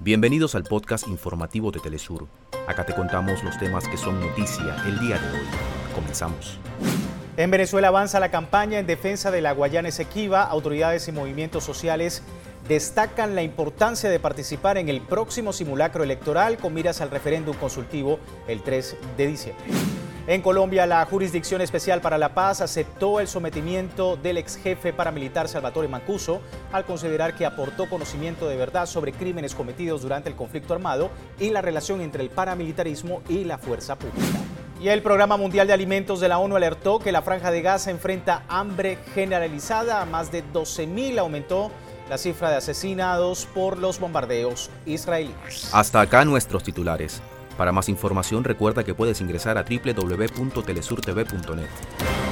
Bienvenidos al podcast informativo de Telesur. Acá te contamos los temas que son noticia el día de hoy. Comenzamos. En Venezuela avanza la campaña en defensa de la Guayana Esequiba. Autoridades y movimientos sociales destacan la importancia de participar en el próximo simulacro electoral con miras al referéndum consultivo el 3 de diciembre. En Colombia, la Jurisdicción Especial para la Paz aceptó el sometimiento del ex jefe paramilitar Salvatore Mancuso al considerar que aportó conocimiento de verdad sobre crímenes cometidos durante el conflicto armado y la relación entre el paramilitarismo y la fuerza pública. Y el Programa Mundial de Alimentos de la ONU alertó que la franja de Gaza enfrenta hambre generalizada. A más de 12.000 aumentó la cifra de asesinados por los bombardeos israelíes. Hasta acá nuestros titulares. Para más información recuerda que puedes ingresar a www.telesurtv.net.